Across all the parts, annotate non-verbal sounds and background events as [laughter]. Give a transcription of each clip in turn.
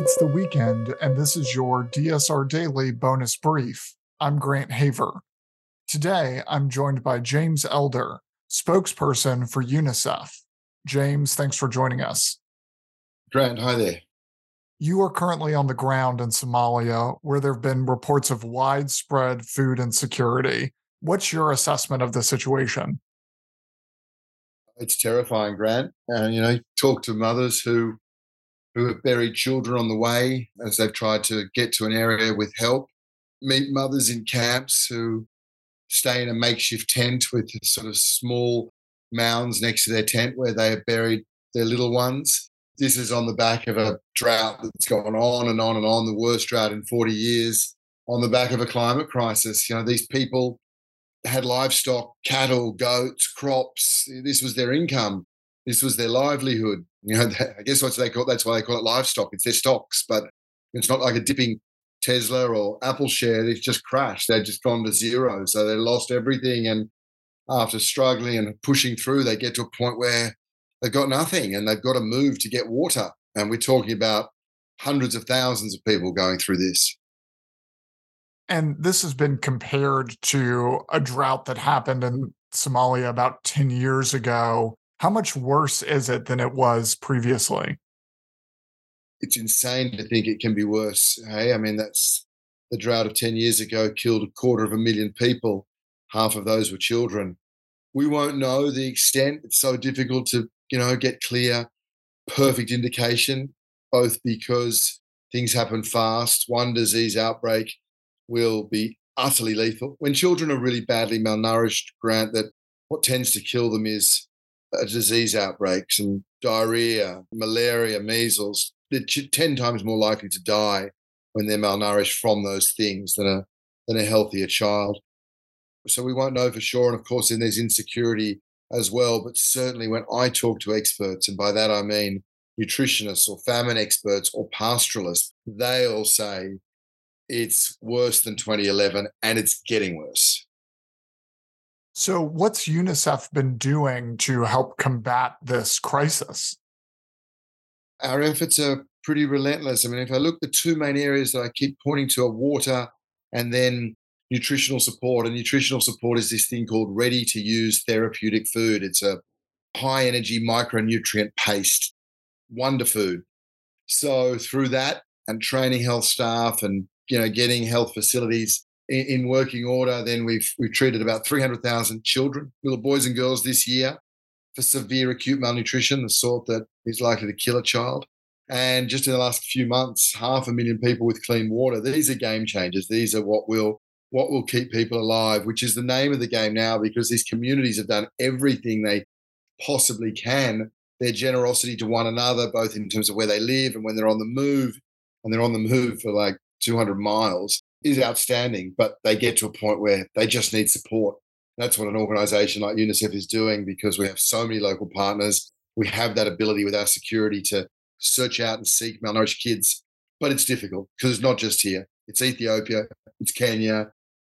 It's the weekend, and this is your DSR Daily bonus brief. I'm Grant Haver. Today, I'm joined by James Elder, spokesperson for UNICEF. James, thanks for joining us. Grant, hi there. You are currently on the ground in Somalia, where there have been reports of widespread food insecurity. What's your assessment of the situation? It's terrifying, Grant. And you know, talk to mothers who who have buried children on the way as they've tried to get to an area with help. Meet mothers in camps who stay in a makeshift tent with sort of small mounds next to their tent where they have buried their little ones. This is on the back of a drought that's gone on and on and on, the worst drought in 40 years, on the back of a climate crisis. You know, these people had livestock, cattle, goats, crops. This was their income. This was their livelihood. You know, [laughs] I guess what they call that's why they call it livestock. It's their stocks, but it's not like a dipping Tesla or Apple share. They've just crashed. They've just gone to zero. So they lost everything. And after struggling and pushing through, they get to a point where they've got nothing and they've got to move to get water. And we're talking about hundreds of thousands of people going through this. And this has been compared to a drought that happened in Somalia about 10 years ago. How much worse is it than it was previously? It's insane to think it can be worse. Hey, I mean, that's the drought of 10 years ago killed a quarter of a million people. Half of those were children. We won't know the extent. It's so difficult to, you know, get clear, perfect indication, both because things happen fast. One disease outbreak will be utterly lethal. When children are really badly malnourished, Grant, that what tends to kill them is Uh, disease outbreaks and diarrhea, malaria, measles. They're 10 times more likely to die when they're malnourished from those things than a, than a healthier child. So we won't know for sure. And of course, then there's insecurity as well. But certainly when I talk to experts, and by that I mean nutritionists or famine experts or pastoralists, they all say it's worse than 2011 and it's getting worse. So, what's UNICEF been doing to help combat this crisis? Our efforts are pretty relentless. I mean, if I look, the two main areas that I keep pointing to are water and then nutritional support. And nutritional support is this thing called ready to use therapeutic food. It's a high energy micronutrient paste, wonder food. So, through that and training health staff and you know, getting health facilities in, in working order. Then we've we've treated about 300,000 children, little boys and girls this year for severe acute malnutrition, the sort that is likely to kill a child. And just in the last few months, half a million people with clean water. These are game changers. These are what will what will keep people alive, which is the name of the game now, because these communities have done everything they possibly can. Their generosity to one another, both in terms of where they live and when they're on the move, and they're on the move for like 200 miles is outstanding, but they get to a point where they just need support. That's what an organization like UNICEF is doing because we have so many local partners. We have that ability with our security to search out and seek malnourished kids, but it's difficult because it's not just here. It's Ethiopia, it's Kenya,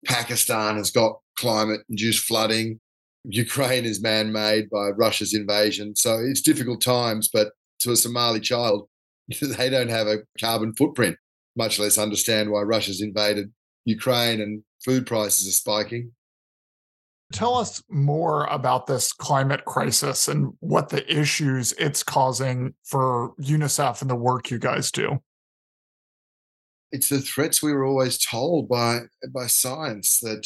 Pakistan has got climate induced flooding. Ukraine is man made by Russia's invasion. So it's difficult times, but to a Somali child, [laughs] they don't have a carbon footprint much less understand why Russia's invaded Ukraine and food prices are spiking. Tell us more about this climate crisis and what the issues it's causing for UNICEF and the work you guys do. It's the threats we were always told by, by science that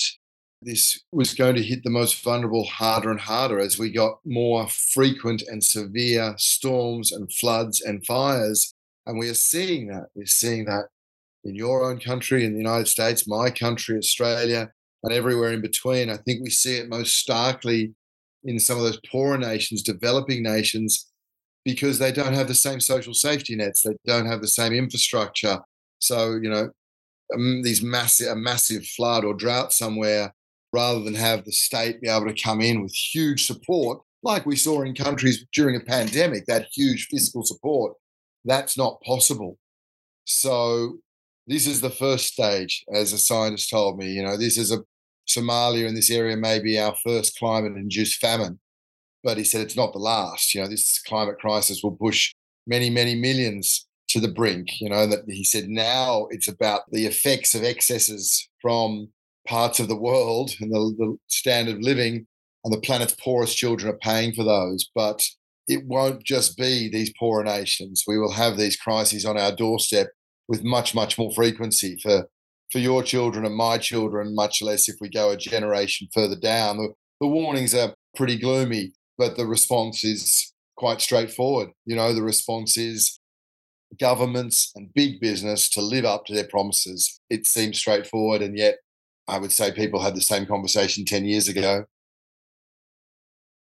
this was going to hit the most vulnerable harder and harder as we got more frequent and severe storms and floods and fires. And we are seeing that. We're seeing that in your own country, in the United States, my country, Australia, and everywhere in between. I think we see it most starkly in some of those poorer nations, developing nations, because they don't have the same social safety nets, they don't have the same infrastructure. So, you know, um, these massive a massive flood or drought somewhere, rather than have the state be able to come in with huge support, like we saw in countries during a pandemic, that huge fiscal support, that's not possible. So this is the first stage, as a scientist told me. You know, this is a Somalia in this area may be our first climate-induced famine, but he said it's not the last. You know, this climate crisis will push many, many millions to the brink. You know, that he said now it's about the effects of excesses from parts of the world and the, the standard of living, and the planet's poorest children are paying for those. But it won't just be these poorer nations. We will have these crises on our doorstep with much, much more frequency for for your children and my children, much less if we go a generation further down. The, the warnings are pretty gloomy, but the response is quite straightforward. You know, the response is governments and big business to live up to their promises. It seems straightforward, and yet I would say people had the same conversation 10 years ago.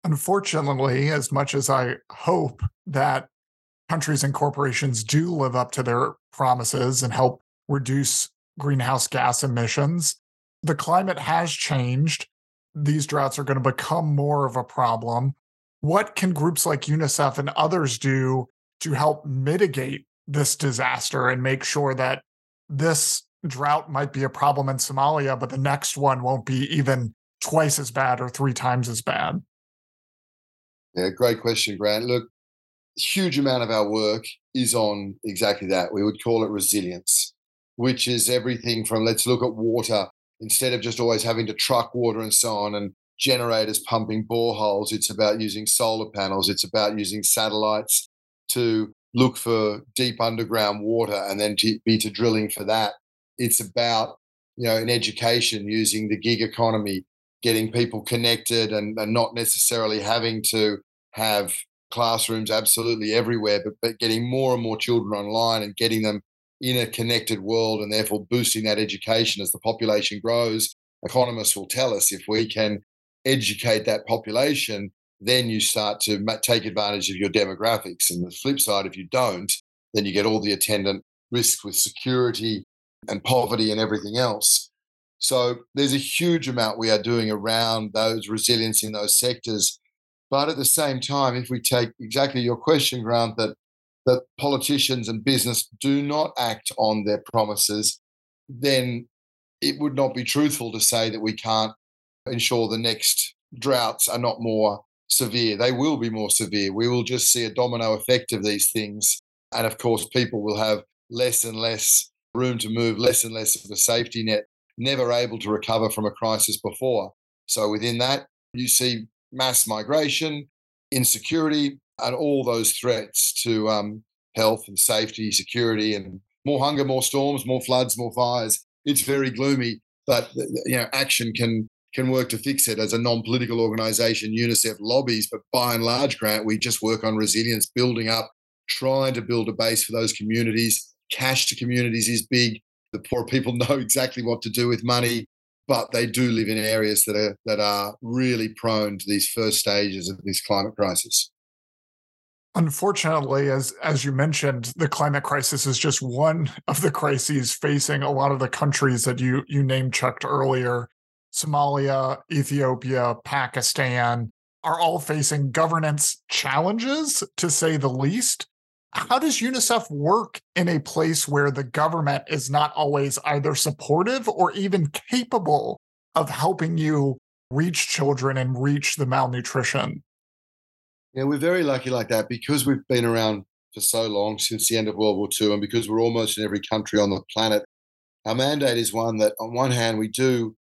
Unfortunately, as much as I hope that countries and corporations do live up to their promises and help reduce greenhouse gas emissions, the climate has changed. These droughts are going to become more of a problem. What can groups like UNICEF and others do to help mitigate this disaster and make sure that this drought might be a problem in Somalia, but the next one won't be even twice as bad or three times as bad? Yeah, great question, Grant. Look, huge amount of our work is on exactly that. We would call it resilience, which is everything from let's look at water instead of just always having to truck water and so on and generators pumping boreholes. It's about using solar panels. It's about using satellites to look for deep underground water and then to be to drilling for that. It's about, you know, in education using the gig economy, getting people connected and, and not necessarily having to have classrooms absolutely everywhere, but, but getting more and more children online and getting them in a connected world and therefore boosting that education as the population grows. Economists will tell us if we can educate that population, then you start to take advantage of your demographics. And the flip side, if you don't, then you get all the attendant risk with security and poverty and everything else. So there's a huge amount we are doing around those resilience in those sectors. But at the same time, if we take exactly your question, Grant, that that politicians and business do not act on their promises, then it would not be truthful to say that we can't ensure the next droughts are not more severe. They will be more severe. We will just see a domino effect of these things. And of course, people will have less and less room to move, less and less of a safety net, never able to recover from a crisis before. So within that, you see mass migration, insecurity, and all those threats to um, health and safety, security, and more hunger, more storms, more floods, more fires. It's very gloomy, but you know, action can can work to fix it. As a non-political organisation, UNICEF lobbies, but by and large, Grant, we just work on resilience, building up, trying to build a base for those communities. Cash to communities is big. The poor people [laughs] know exactly what to do with money, but they do live in areas that are that are really prone to these first stages of this climate crisis. Unfortunately, as as you mentioned, the climate crisis is just one of the crises facing a lot of the countries that you you name checked earlier. Somalia, Ethiopia, Pakistan are all facing governance challenges, to say the least. How does UNICEF work in a place where the government is not always either supportive or even capable of helping you reach children and reach the malnutrition? Yeah, we're very lucky like that because we've been around for so long since the end of World War II, and because we're almost in every country on the planet. Our mandate is one that, on one hand, we do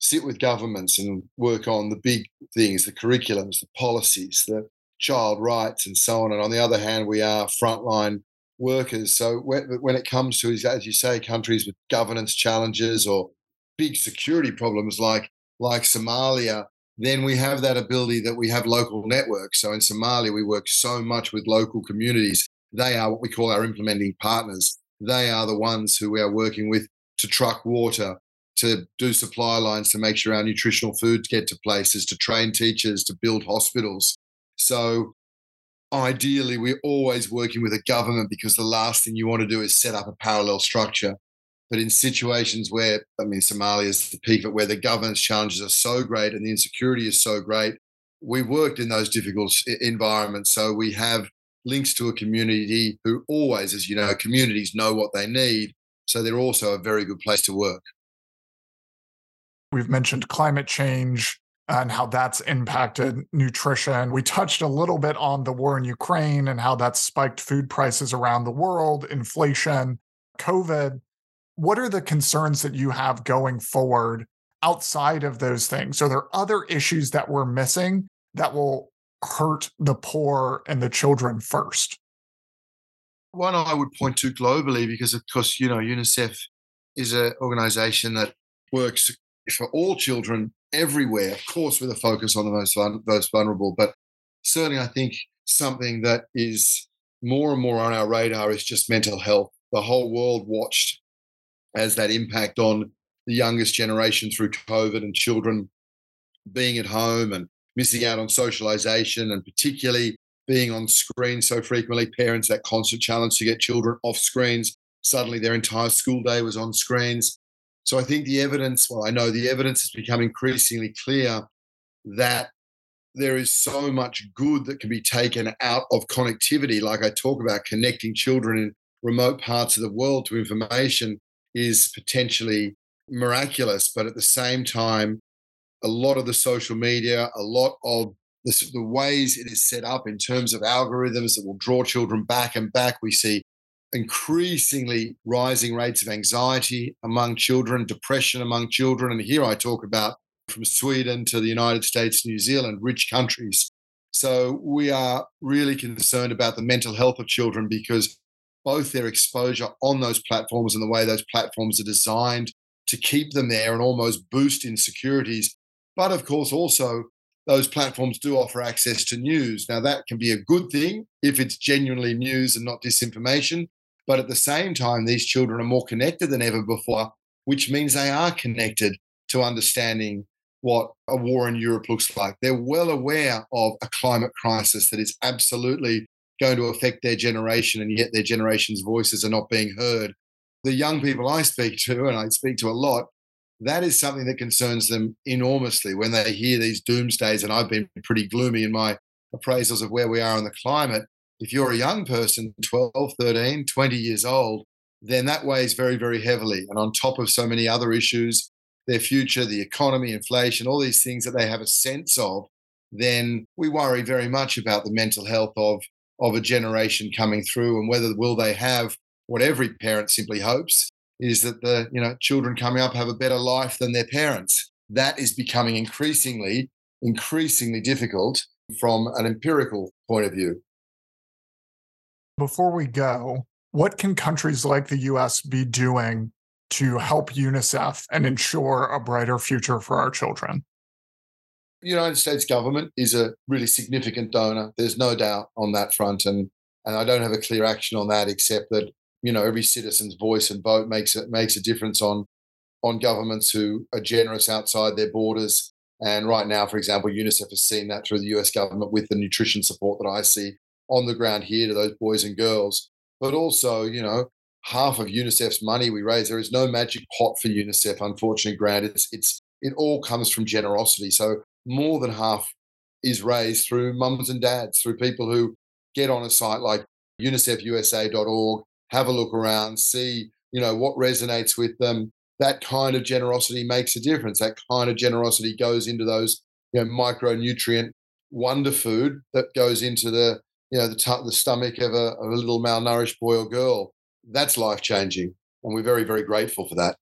sit with governments and work on the big things, the curriculums, the policies, the child rights, and so on. And on the other hand, we are frontline workers. So when it comes to, as you say, countries with governance challenges or big security problems like like Somalia, then we have that ability that we have local networks. So in Somalia, we work so much with local communities. They are what we call our implementing partners. They are the ones who we are working with to truck water, to do supply lines to make sure our nutritional foods get to places, to train teachers, to build hospitals. So ideally, we're always working with a government because the last thing you want to do is set up a parallel structure. But in situations where, I mean, Somalia is the peak, where the governance challenges are so great and the insecurity is so great, we worked in those difficult environments. So we have links to a community who always, as you know, communities know what they need. So they're also a very good place to work. We've mentioned climate change, and how that's impacted nutrition. We touched a little bit on the war in Ukraine and how that's spiked food prices around the world, inflation, COVID. What are the concerns that you have going forward outside of those things? Are there other issues that we're missing that will hurt the poor and the children first? One I would point to globally, because of course, you know, UNICEF is an organization that works for all children everywhere, of course, with a focus on the most, most vulnerable. But certainly, I think something that is more and more on our radar is just mental health. The whole world watched as that impact on the youngest generation through COVID and children being at home and missing out on socialization and particularly being on screen so frequently. Parents, that constant challenge to get children off screens. Suddenly, their entire school day was on screens. So I think the evidence, well, I know the evidence has become increasingly clear that there is so much good that can be taken out of connectivity. Like I talk about connecting children in remote parts of the world to information is potentially miraculous. But at the same time, a lot of the social media, a lot of the, ways it is set up in terms of algorithms that will draw children back and back. We see increasingly rising rates of anxiety among children, depression among children. And here I talk about from Sweden to the United States, New Zealand, rich countries. So we are really concerned about the mental health of children because both their exposure on those platforms and the way those platforms are designed to keep them there and almost boost insecurities. But of course, also those platforms do offer access to news. Now, that can be a good thing if it's genuinely news and not disinformation. But at the same time, these children are more connected than ever before, which means they are connected to understanding what a war in Europe looks like. They're well aware of a climate crisis that is absolutely going to affect their generation, and yet their generation's voices are not being heard. The young people I speak to, and I speak to a lot, that is something that concerns them enormously when they hear these doomsdays. And I've been pretty gloomy in my appraisals of where we are on the climate if you're a young person, 12, 13, 20 years old, then that weighs very, very heavily. And on top of so many other issues, their future, the economy, inflation, all these things that they have a sense of, then we worry very much about the mental health of, of a generation coming through and whether will they have what every parent simply hopes is that the you know children coming up have a better life than their parents. That is becoming increasingly, increasingly difficult from an empirical point of view. Before we go, what can countries like the US be doing to help UNICEF and ensure a brighter future for our children? The United States government is a really significant donor. There's no doubt on that front. And, and I don't have a clear action on that except that, you know, every citizen's voice and vote makes it makes a difference on on governments who are generous outside their borders. And right now, for example, UNICEF has seen that through the US government with the nutrition support that I see on the ground here to those boys and girls. But also, you know, half of UNICEF's money we raise, there is no magic pot for UNICEF, unfortunately, Grant. It's it's it all comes from generosity. So more than half is raised through mums and dads, through people who get on a site like unicefusa.org, have a look around, see, you know, what resonates with them. That kind of generosity makes a difference. That kind of generosity goes into those, you know, micronutrient wonder food that goes into the you know the, t- the stomach of a, of a little malnourished boy or girl that's life changing and we're very very grateful for that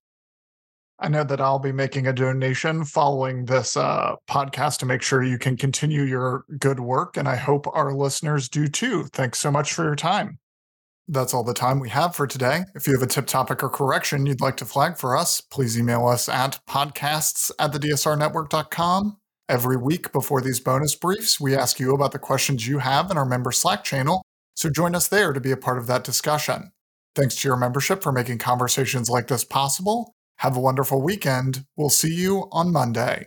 I know that I'll be making a donation following this uh, podcast to make sure you can continue your good work. And I hope our listeners do too. Thanks so much for your time. That's all the time we have for today. If you have a tip, topic, or correction you'd like to flag for us, please email us at podcasts at thedsrnetwork.com. Every week before these bonus briefs, we ask you about the questions you have in our member Slack channel, so join us there to be a part of that discussion. Thanks to your membership for making conversations like this possible. Have a wonderful weekend. We'll see you on Monday.